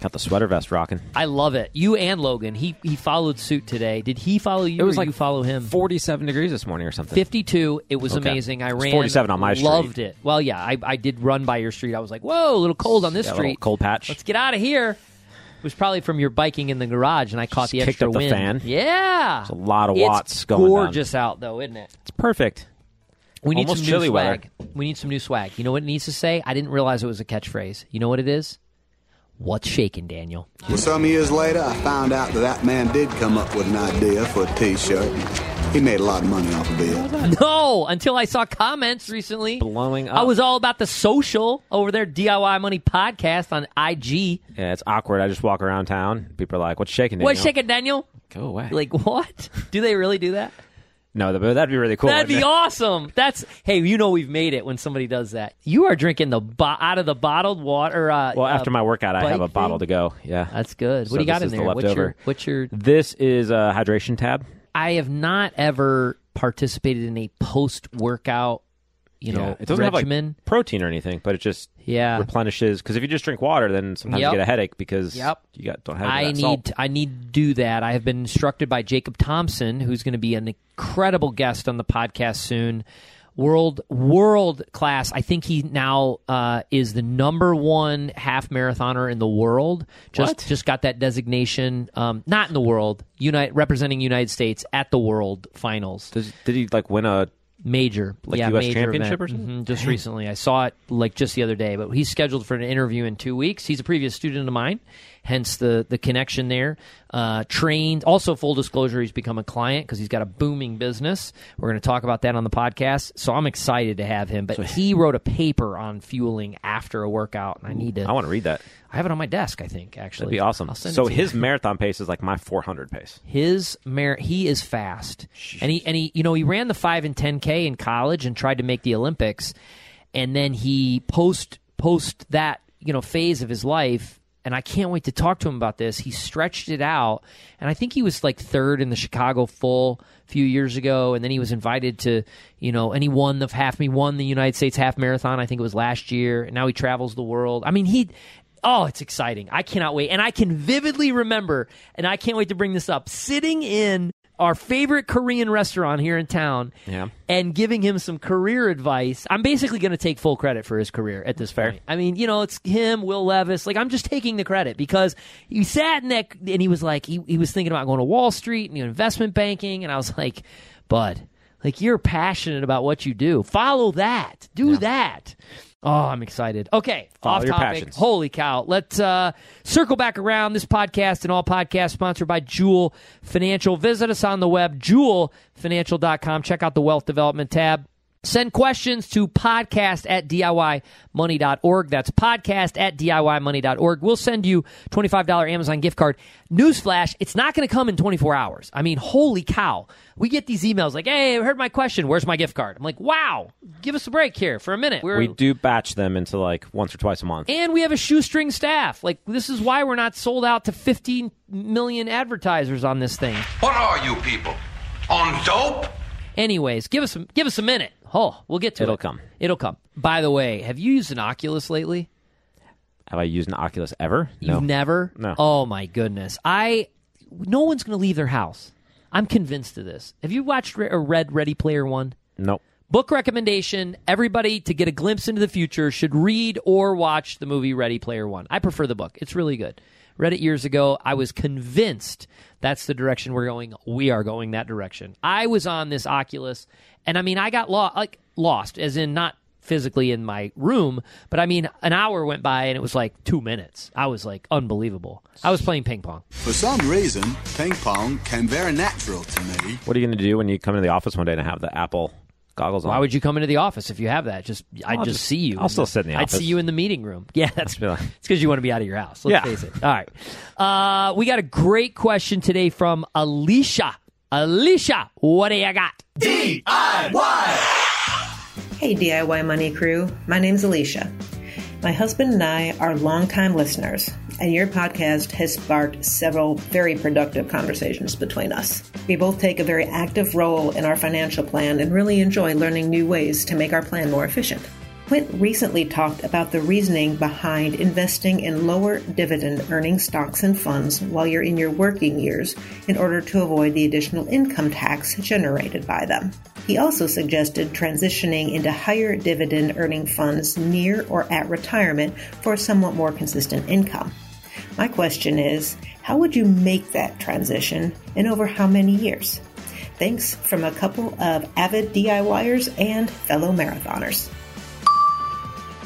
Got the sweater vest rocking. I love it. You and Logan. He he followed suit today. Did he follow you? It was or like you follow him. 47 degrees this morning or something. 52. It was Okay. amazing. I ran. 47 on my street. Loved it. Well, yeah, I, I did run by your street. I was like, whoa, a little cold on this Yeah, a street. cold patch. Let's get out of here. It was probably from your biking in the garage, and I caught Just the kicked extra wind. fan. Yeah, It's a lot of It's watts going down. gorgeous out, though, isn't it? It's perfect. We need Almost some chilly new weather. swag. We need some new swag. You know what it needs to say? I didn't realize it was a catchphrase. You know what it is? What's shaking, Daniel? Well, some years later, I found out that that man did come up with an idea for a T-shirt. He made a lot of money off of it. No, until I saw comments recently. Blowing up. I was all about the social over there, DIY Money Podcast on IG. Yeah, it's awkward. I just walk around town. People are like, "What's shaking?" Daniel?" What's shaking, Daniel? Go away. Like what? Do they really do that? No, that- that'd be really cool. That'd be awesome. That's hey, you know we've made it when somebody does that. You are drinking the bo- out of the bottled water. Uh, Well, after uh, my workout, I have a bottle thing? to go. Yeah, That's good. So what do you got in is the there? What's your, what's your? This is a hydration tab. I have not ever participated in a post workout, you know, Yeah, it doesn't regimen. have like protein or anything, but it just Yeah. replenishes. Because if you just drink water, then sometimes Yep. you get a headache because Yep. you got don't have I need salt. I need to do that. I have been instructed by Jacob Thompson, who's going to be an incredible guest on the podcast soon. World world class. I think he now uh, is the number one half marathoner in the world. Just What? just got that designation. Um, not in the world. Unite representing United States at the World Finals. Does, did he like win a? Major, Like yeah, US major championship event. or something? Mhm, just recently, I saw it like just the other day. But he's scheduled for an interview in two weeks. He's a previous student of mine, hence the the connection there. Uh, trained, also full disclosure, he's become a client because he's got a booming business. We're going to talk about that on the podcast. So I'm excited to have him. But he wrote a paper on fueling after a workout, and I need to. I want to read that. I have it on my desk. I think actually That'd be awesome. I'll send it So to you. his marathon pace is like my 400 pace. His mer- he is fast, and he and he you know he ran the five and ten k in college and tried to make the Olympics, and then he post post that you know phase of his life. And I can't wait to talk to him about this. He stretched it out, and I think he was like third in the Chicago Full a few years ago, and then he was invited to, you know, and he won the half. He won the United States half marathon. I think it was last year, and now he travels the world. I mean, he Oh, it's exciting. I cannot wait. And I can vividly remember, and I can't wait to bring this up, sitting in our favorite Korean restaurant here in town Yeah. and giving him some career advice. I'm basically going to take full credit for his career at this Fair. point. I mean, you know, it's him, Will Levis. Like, I'm just taking the credit because he sat in that and he was like, he, he was thinking about going to Wall Street and you know, investment banking. And I was like, Bud, like, you're passionate about what you do. Follow that. Do that. Oh, I'm excited. Okay, Follow off your topic. passions. Holy cow. Let's uh, circle back around this podcast and all podcasts sponsored by Joule Financial. Visit us on the web, joulefinancial.com. Check out the wealth development tab. Send questions to podcast at DIYmoney.org. That's podcast at DIYmoney.org. We'll send you $25 Amazon gift card. Newsflash, it's not going to come in 24 hours. I mean, holy cow. We get these emails like, hey, I heard my question. Where's my gift card? I'm like, wow, give us a break here for a minute. We're, We do batch them into like once or twice a month. and we have a shoestring staff. Like this is why we're not sold out to 15 million advertisers on this thing. What are you people? On dope? Anyways, give us a, give us a minute. Oh, we'll get to It'll it. come. It'll come. By the way, have you used an Oculus lately? Have I used an Oculus ever? You've never? No. Oh my goodness. I no one's going to leave their house. I'm convinced of this. Have you watched or read Ready Player 1? Nope. Book recommendation everybody to get a glimpse into the future should read or watch the movie Ready Player One. I prefer the book, it's really good. Read it years ago. I was convinced that's the direction we're going. We are going that direction. I was on this Oculus, and I mean, I got lost, like lost, as in not physically in my room, but I mean, an hour went by and it was like two minutes. I was like, unbelievable. I was playing ping pong. For some reason, ping pong came very natural to me. What are you going to do when you come into the office one day and have the Apple goggles on? Why would you come into the office if you have that? Just I'd I'll just, just- see you. I'll still sit in the I'd see you in the meeting room. Yeah, that's be like- it's because you want to be out of your house. Let's Yeah. face it. All right, uh, we got a great question today from Alicia. Alicia, what do you got? DIY. Hey, DIY Money Crew. My name's Alicia. My husband and I are longtime listeners, and your podcast has sparked several very productive conversations between us. We both take a very active role in our financial plan and really enjoy learning new ways to make our plan more efficient. Quint recently talked about the reasoning behind investing in lower dividend earning stocks and funds while you're in your working years in order to avoid the additional income tax generated by them. He also suggested transitioning into higher dividend earning funds near or at retirement for a somewhat more consistent income. My question is how would you make that transition and over how many years? Thanks from a couple of avid DIYers and fellow marathoners.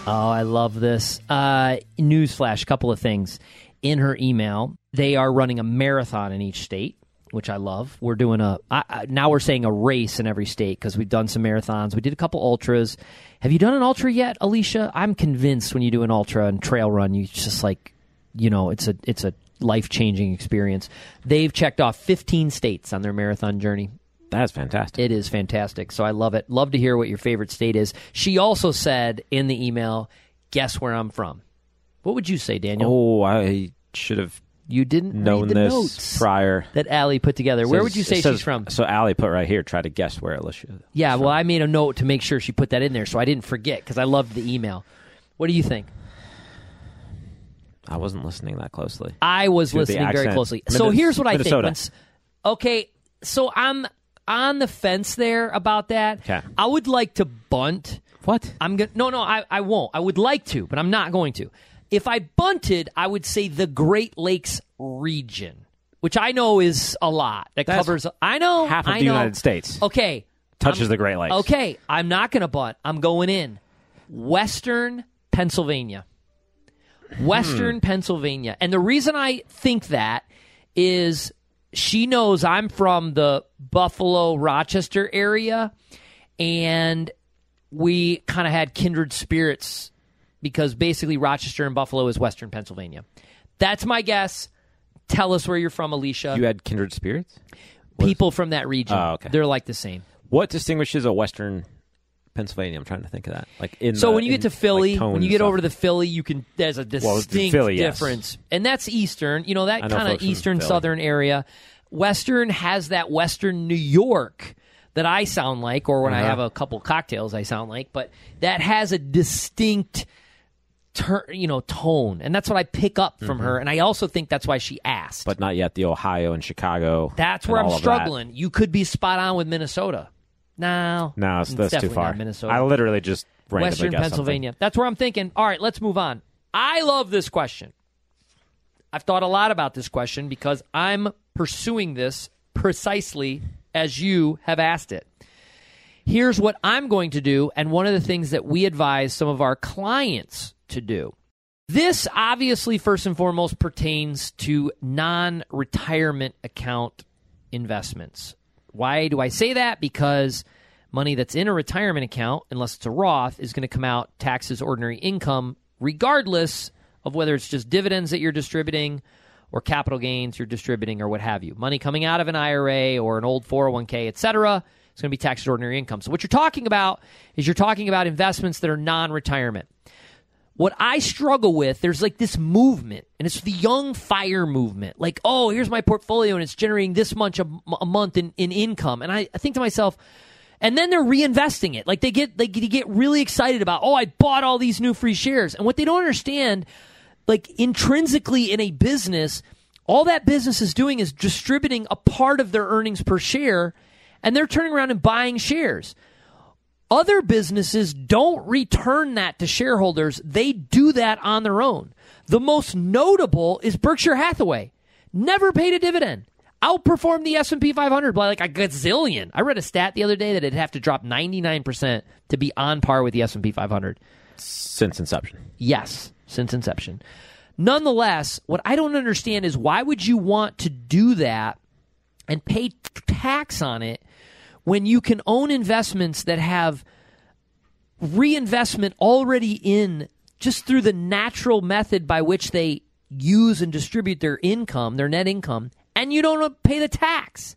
Oh, I love this. Uh, newsflash, couple of things. In her email, they are running a marathon in each state, which I love. We're doing a I, I, now we're saying a race in every state because we've done some marathons. We did a couple ultras. Have you done an ultra yet, Alicia? I'm convinced when you do an ultra and trail run, you just like, you know, it's a it's a life changing experience. They've checked off 15 states on their marathon journey. That's fantastic. It is fantastic. So I love it. Love to hear what your favorite state is. She also said in the email, guess where I'm from. What would you say, Daniel? Oh, I should have you didn't known read the this notes prior. that Allie put together. Where Says- would you say says- she's from? So Allie put right here. Try to guess where Alicia. Yeah, from. well, I made a note to make sure she put that in there so I didn't forget because I loved the email. What do you think? I wasn't listening that closely. I was listening very closely. So here's what I think. Once, okay, so I'm on the fence there about that. Okay. I would like to bunt. What? I'm gonna no no I, I won't. I would like to, but I'm not going to. If I bunted, I would say the Great Lakes region, which I know is a lot. That That's covers I know half of I the know. United States. Okay. Touches I'm- the Great Lakes. Okay, I'm not going to bunt. I'm going in. Western Pennsylvania. Western Hmm. Pennsylvania. And the reason I think that is she knows I'm from the Buffalo Rochester area and we kind of had kindred spirits because basically Rochester and Buffalo is Western Pennsylvania. That's my guess. Tell us where you're from, Alicia. You had kindred spirits. People from that region. Oh, okay. They're like the same. What distinguishes a Western Pennsylvania? I'm trying to think of that. Like in So the- when you in, get to Philly, like, when you get stuff. over to the Philly, you can there's a Well, distinct Philly, yes. difference, and that's Eastern. You know that kind of Eastern Southern area. Western has that Western New York that I sound like, or when I Uh-huh. have a couple cocktails, I sound like, but that has a distinct. You know, tone, and that's what I pick up from her, and I also think that's why she asked. Mm-hmm. but not yet the Ohio and Chicago. that's where I'm of that. struggling. You could be spot on with Minnesota. No, No, it's, that's too far. Minnesota. I literally just Western Pennsylvania. That's where I'm thinking. All right, let's move on. I love this question. I've thought a lot about this question because I'm pursuing this precisely as you have asked it. Here's what I'm going to do, and one of the things that we advise some of our clients to do. This obviously, first and foremost, pertains to non retirement account investments. Why do I say that? Because money that's in a retirement account, unless it's a Roth, is going to come out taxes ordinary income, regardless of whether it's just dividends that you're distributing or capital gains you're distributing or what have you. Money coming out of an IRA or an old 401k, et cetera, it's going to be taxed ordinary income. So what you're talking about is you're talking about investments that are non-retirement. What I struggle with, there's like this movement, and it's the young fire movement. Like, oh, here's my portfolio, and it's generating this much a, a month in, in income. And I, I think to myself, and then they're reinvesting it. Like they get they get- get really excited about, oh, I bought all these new free shares. And what they don't understand, like intrinsically in a business, all that business is doing is distributing a part of their earnings per share, and they're turning around and buying shares. Other businesses don't return that to shareholders. They do that on their own. The most notable is Berkshire Hathaway. Never paid a dividend. Outperformed the S&P 500 by like a gazillion. I read a stat the other day that it'd have to drop 99% to be on par with the S&P 500. since inception. Yes, since inception. Nonetheless, what I don't understand is why would you want to do that and pay tax on it when you can own investments that have reinvestment already in just through the natural method by which they use and distribute their income, their net income, and you don't pay the tax.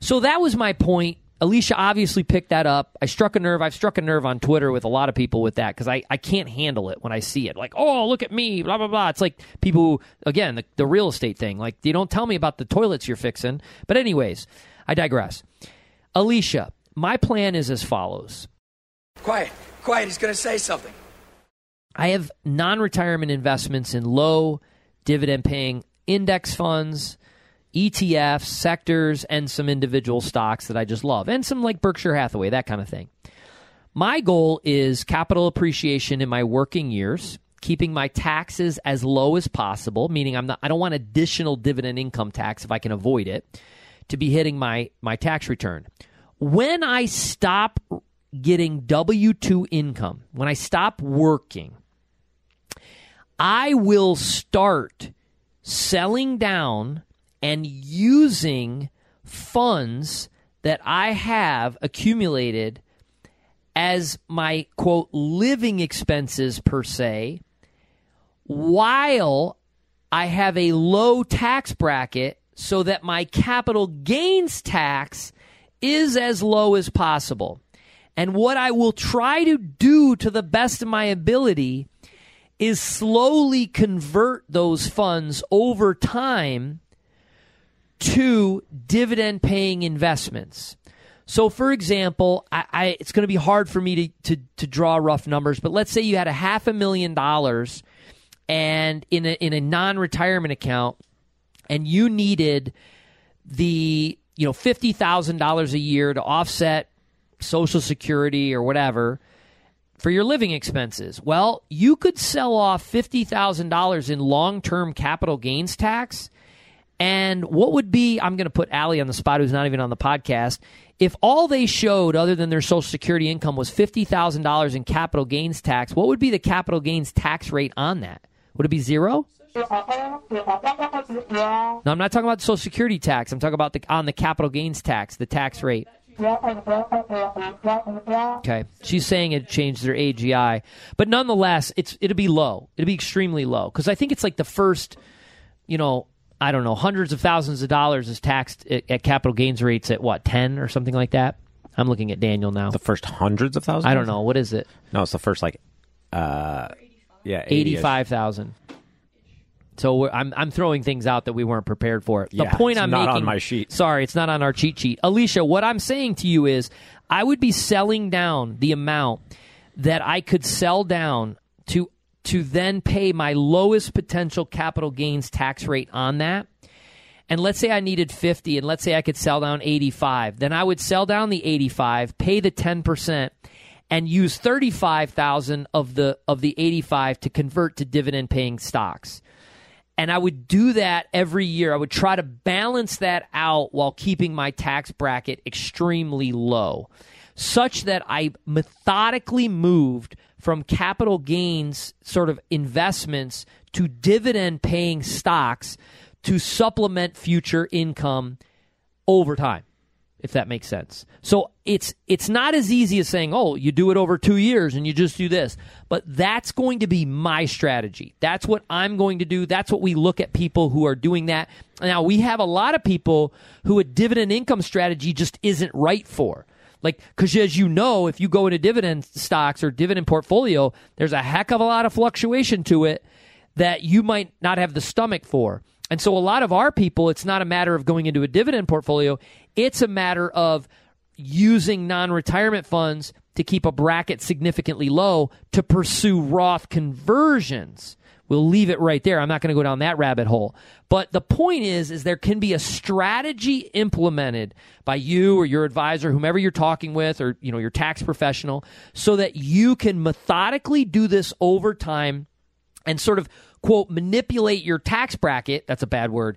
So that was my point, Alicia obviously picked that up. I struck a nerve. I've struck a nerve on Twitter with a lot of people with that because I, I can't handle it when I see it. Like, oh, look at me, blah, blah, blah. It's like people who, again, the, the real estate thing. Like, you don't tell me about the toilets you're fixing. But, anyways, I digress. Alicia, my plan is as follows Quiet, quiet. He's going to say something. I have non retirement investments in low dividend paying index funds, ETFs, sectors, and some individual stocks that I just love, and some like Berkshire Hathaway, that kind of thing. My goal is capital appreciation in my working years, keeping my taxes as low as possible, meaning I'm not I don't want additional dividend income tax if I can avoid it, to be hitting my my tax return. When I stop getting W2 income, when I stop working, I will start selling down and using funds that I have accumulated as my quote living expenses per se while I have a low tax bracket so that my capital gains tax is as low as possible. And what I will try to do to the best of my ability is slowly convert those funds over time to dividend paying investments. So, for example, I, I, it's going to be hard for me to, to, to draw rough numbers, but let's say you had a half a million dollars and in a, in a non retirement account, and you needed the you know fifty thousand dollars a year to offset Social Security or whatever for your living expenses. Well, you could sell off $50,000 in long term capital gains tax. And what would be, I'm going to put Allie on the spot, who's not even on the podcast. If all they showed, other than their Social Security income, was $50,000 in capital gains tax, what would be the capital gains tax rate on that? Would it be zero? No, I'm not talking about the Social Security tax. I'm talking about the on the capital gains tax, the tax rate. Okay, she's saying it changed their AGI, but nonetheless, it's it'll be low. It'll be extremely low because I think it's like the first, you know, I don't know, hundreds of thousands of dollars is taxed at, at capital gains rates at what ten or something like that. I'm looking at Daniel now. The first hundreds of thousands. I don't know what is it. No, it's the first like, uh, yeah, Eighty-five thousand. So we're, I'm I'm throwing things out that we weren't prepared for. The Yeah, point it's I'm not making. on my sheet. Sorry, it's not on our cheat sheet. Alicia, what I'm saying to you is, I would be selling down the amount that I could sell down to to then pay my lowest potential capital gains tax rate on that. And let's say I needed 50 and let's say I could sell down 85. Then I would sell down the 85, pay the 10% and use 35,000 of the of the 85 to convert to dividend paying stocks. And I would do that every year. I would try to balance that out while keeping my tax bracket extremely low, such that I methodically moved from capital gains sort of investments to dividend paying stocks to supplement future income over time if that makes sense. So it's it's not as easy as saying, "Oh, you do it over 2 years and you just do this." But that's going to be my strategy. That's what I'm going to do. That's what we look at people who are doing that. Now, we have a lot of people who a dividend income strategy just isn't right for. Like, because as you know, if you go into dividend stocks or dividend portfolio, there's a heck of a lot of fluctuation to it that you might not have the stomach for. And so a lot of our people, it's not a matter of going into a dividend portfolio. It's a matter of using non retirement funds to keep a bracket significantly low to pursue Roth conversions. We'll leave it right there. I'm not going to go down that rabbit hole. But the point is, is there can be a strategy implemented by you or your advisor, whomever you're talking with, or you know your tax professional, so that you can methodically do this over time and sort of quote manipulate your tax bracket. That's a bad word.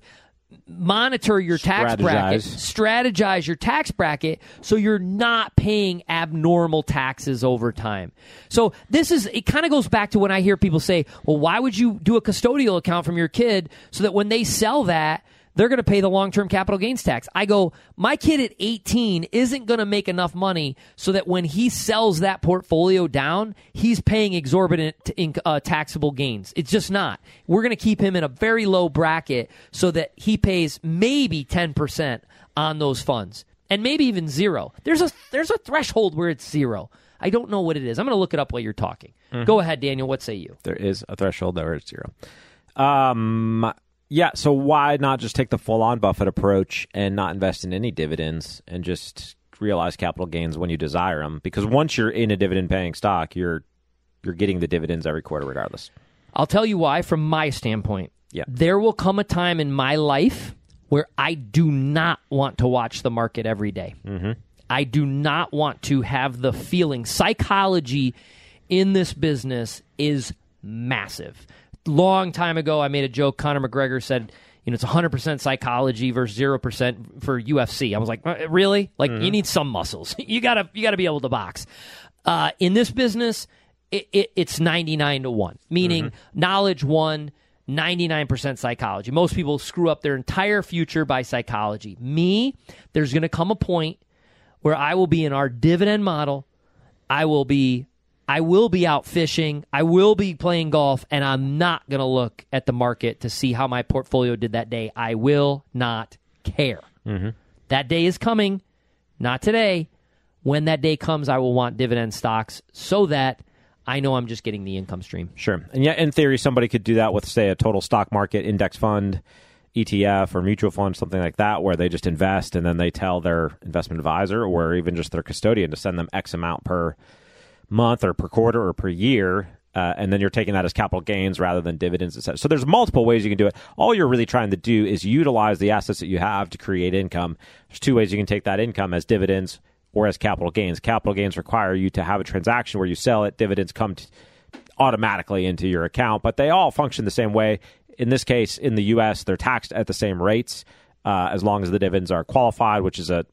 Monitor your tax bracket, strategize your tax bracket so you're not paying abnormal taxes over time. So this is it kind of goes back to when I hear people say, "Well, why would you do a custodial account from your kid so that when they sell that they're going to pay the long term capital gains tax. I go, my kid at 18 isn't going to make enough money so that when he sells that portfolio down, he's paying exorbitant uh, taxable gains. It's just not. We're going to keep him in a very low bracket so that he pays maybe 10% on those funds. and maybe even zero. There's a there's a threshold where it's zero. I don't know what it is. I'm going to look it up while you're talking. Go ahead, Daniel. What say you? There is a threshold there where it's zero. Um, yeah. So why not just take the full on Buffett approach and not invest in any dividends and just realize capital gains when you desire them? Because once you're in a dividend paying stock, you're you're getting the dividends every quarter regardless. I'll tell you why from my standpoint. Yeah. There will come a time in my life where I do not want to watch the market every day. Mm-hmm. I do not want to have the feeling. Psychology in this business is massive. Long time ago, I made a joke. Conor McGregor said, you know, it's 100% psychology versus 0% for UFC. I was like, "Uh, really? Like, you need some muscles. you gotta, you gotta be able to box. Uh, in this business, it, it, it's 99 to 1, meaning knowledge one, 99% psychology. Most people screw up their entire future by psychology. Me, there's going to come a point where I will be in our dividend model. I will be I will be out fishing. I will be playing golf and I'm not going to look at the market to see how my portfolio did that day. I will not care. Mm-hmm. That day is coming, not today. When that day comes, I will want dividend stocks so that I know I'm just getting the income stream. Sure. And yet, in theory, somebody could do that with, say, a total stock market index fund, ETF, or mutual fund, something like that, where they just invest and then they tell their investment advisor or even just their custodian to send them X amount per month or per quarter or per year. Uh, and then you're taking that as capital gains rather than dividends, et cetera. So there's multiple ways you can do it. All you're really trying to do is utilize the assets that you have to create income. There's two ways you can take that income as dividends or as capital gains. Capital gains require you to have a transaction where you sell it. Dividends come t- automatically into your account, but they all function the same way. In this case, in the U.S., they're taxed at the same rates uh, as long as the dividends are qualified, which is a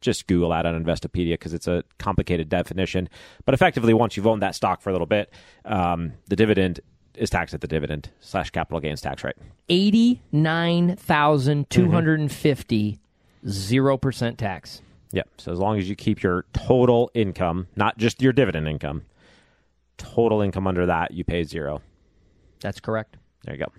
just Google that on Investopedia because it's a complicated definition. But effectively, once you've owned that stock for a little bit, um, the dividend is taxed at the dividend slash capital gains tax rate. 89,250 0% tax. Yep. So as long as you keep your total income, not just your dividend income, total income under that, you pay zero. That's correct. There you go.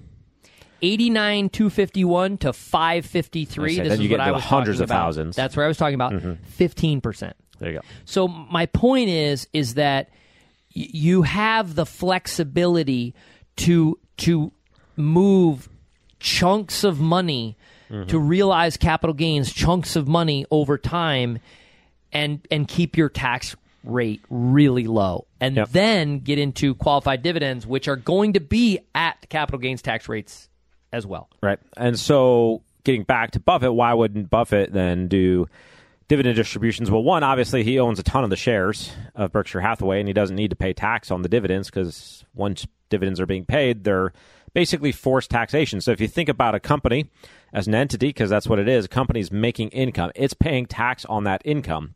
89 251 to 553 I say, this is what I was hundreds talking of about. thousands. That's where I was talking about mm-hmm. 15%. There you go. So my point is is that y- you have the flexibility to to move chunks of money mm-hmm. to realize capital gains, chunks of money over time and and keep your tax rate really low. And Yep. then get into qualified dividends which are going to be at capital gains tax rates as well. Right. And so getting back to Buffett, why wouldn't Buffett then do dividend distributions? Well, one, obviously he owns a ton of the shares of Berkshire Hathaway and he doesn't need to pay tax on the dividends because once dividends are being paid, they're basically forced taxation. So if you think about a company as an entity, because that's what it is, a company's making income, it's paying tax on that income.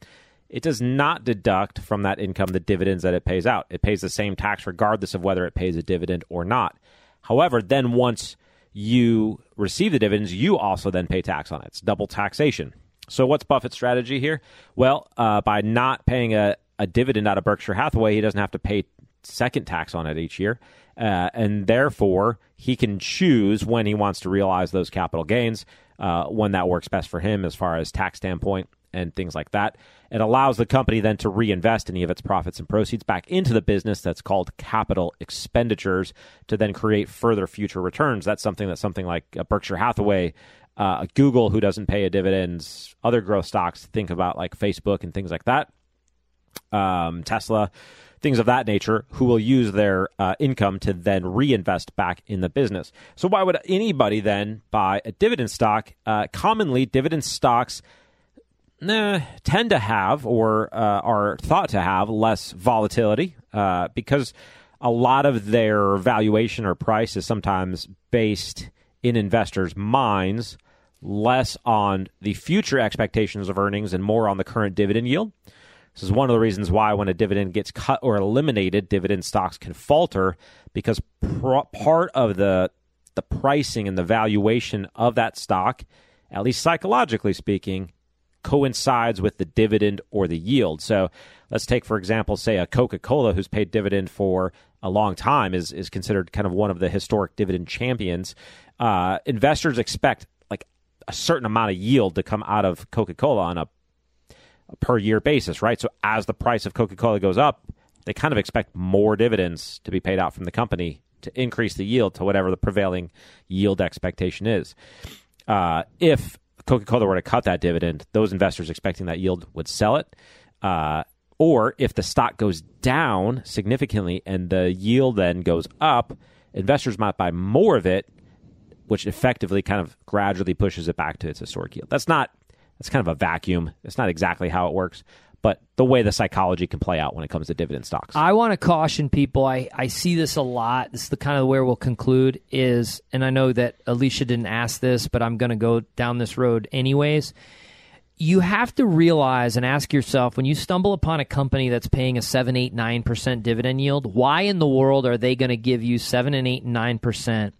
It does not deduct from that income the dividends that it pays out. It pays the same tax regardless of whether it pays a dividend or not. However, then once you receive the dividends, you also then pay tax on it. It's double taxation. So, what's Buffett's strategy here? Well, uh, by not paying a, a dividend out of Berkshire Hathaway, he doesn't have to pay second tax on it each year. Uh, and therefore, he can choose when he wants to realize those capital gains, uh, when that works best for him as far as tax standpoint and things like that. It allows the company then to reinvest any of its profits and proceeds back into the business that's called capital expenditures to then create further future returns. That's something that something like uh, Berkshire Hathaway, uh, Google, who doesn't pay a dividends, other growth stocks, think about like Facebook and things like that, um, Tesla, things of that nature, who will use their uh, income to then reinvest back in the business. So, why would anybody then buy a dividend stock? Uh, commonly, dividend stocks nah, tend to have or uh, are thought to have less volatility uh, because a lot of their valuation or price is sometimes based in investors' minds less on the future expectations of earnings and more on the current dividend yield. This is one of the reasons why when a dividend gets cut or eliminated, dividend stocks can falter because pro- part of the the pricing and the valuation of that stock, at least psychologically speaking, coincides with the dividend or the yield. So let's take, for example, say a Coca Cola who's paid dividend for a long time is, is considered kind of one of the historic dividend champions. Uh, investors expect like a certain amount of yield to come out of Coca Cola on a per year basis, right? So as the price of Coca Cola goes up, they kind of expect more dividends to be paid out from the company to increase the yield to whatever the prevailing yield expectation is. Uh, if Coca Cola were to cut that dividend, those investors expecting that yield would sell it. Uh, or if the stock goes down significantly and the yield then goes up, investors might buy more of it, which effectively kind of gradually pushes it back to its historic yield. That's not that's kind of a vacuum. It's not exactly how it works, but the way the psychology can play out when it comes to dividend stocks. I want to caution people. I, I see this a lot. This is the kind of where we'll conclude is, and I know that Alicia didn't ask this, but I'm going to go down this road anyways. You have to realize and ask yourself when you stumble upon a company that's paying a 7, 8, 9% dividend yield, why in the world are they going to give you 7 and 8 and 9%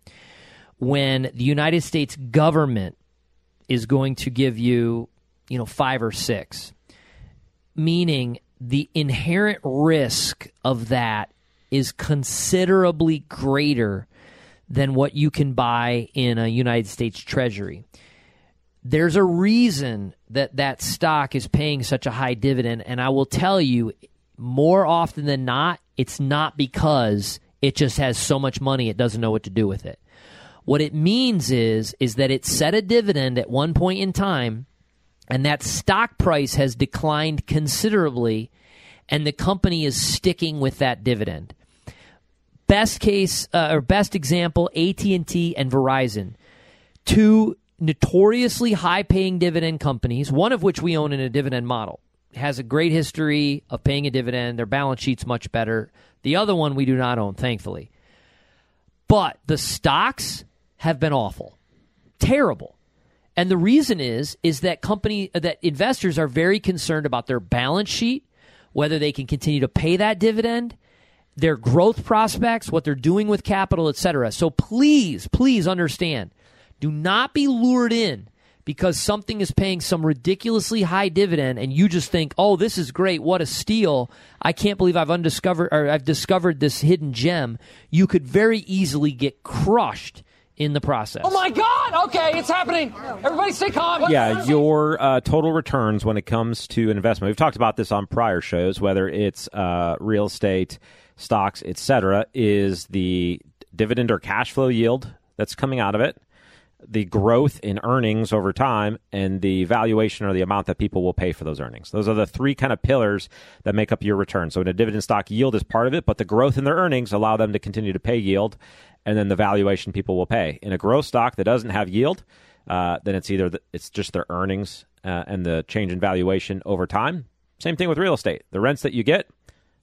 when the United States government is going to give you, you know, 5 or 6? Meaning the inherent risk of that is considerably greater than what you can buy in a United States Treasury. There's a reason that that stock is paying such a high dividend, and I will tell you more often than not, it's not because it just has so much money it doesn't know what to do with it. What it means is is that it set a dividend at one point in time and that stock price has declined considerably and the company is sticking with that dividend. Best case uh, or best example AT&T and Verizon. Two notoriously high paying dividend companies one of which we own in a dividend model. Has a great history of paying a dividend. Their balance sheet's much better. The other one we do not own thankfully. But the stocks have been awful. Terrible and the reason is is that company that investors are very concerned about their balance sheet, whether they can continue to pay that dividend, their growth prospects, what they're doing with capital, etc. So please, please understand, do not be lured in because something is paying some ridiculously high dividend and you just think, "Oh, this is great. What a steal. I can't believe I've undiscovered or I've discovered this hidden gem." You could very easily get crushed in the process. Oh my God! Okay, it's happening. Everybody stay calm. Yeah, your uh, total returns when it comes to an investment. We've talked about this on prior shows, whether it's uh, real estate, stocks, etc., is the dividend or cash flow yield that's coming out of it, the growth in earnings over time, and the valuation or the amount that people will pay for those earnings. Those are the three kind of pillars that make up your return. So, in a dividend stock, yield is part of it, but the growth in their earnings allow them to continue to pay yield and then the valuation people will pay. In a growth stock that doesn't have yield, uh, then it's either the, it's just their earnings uh, and the change in valuation over time. Same thing with real estate. The rents that you get,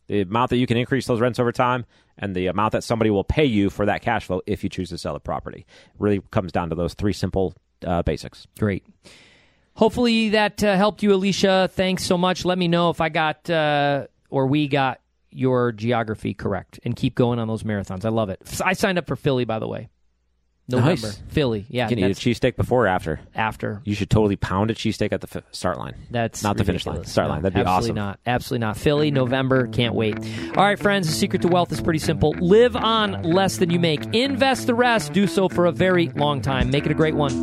the amount that you can increase those rents over time, and the amount that somebody will pay you for that cash flow if you choose to sell the property. really comes down to those three simple uh, basics. Great. Hopefully that uh, helped you, Alicia. Thanks so much. Let me know if I got uh, or we got your geography correct and keep going on those marathons. I love it. I signed up for Philly, by the way. November. Nice. Philly. Yeah. You can eat a cheesesteak before or after? After. You should totally pound a cheesesteak at the f- start line. That's not ridiculous. the finish line. Start No, line. That'd be absolutely awesome. not. Absolutely not. Philly, November. Can't wait. All right, friends. The secret to wealth is pretty simple. Live on less than you make. Invest the rest. Do so for a very long time. Make it a great one.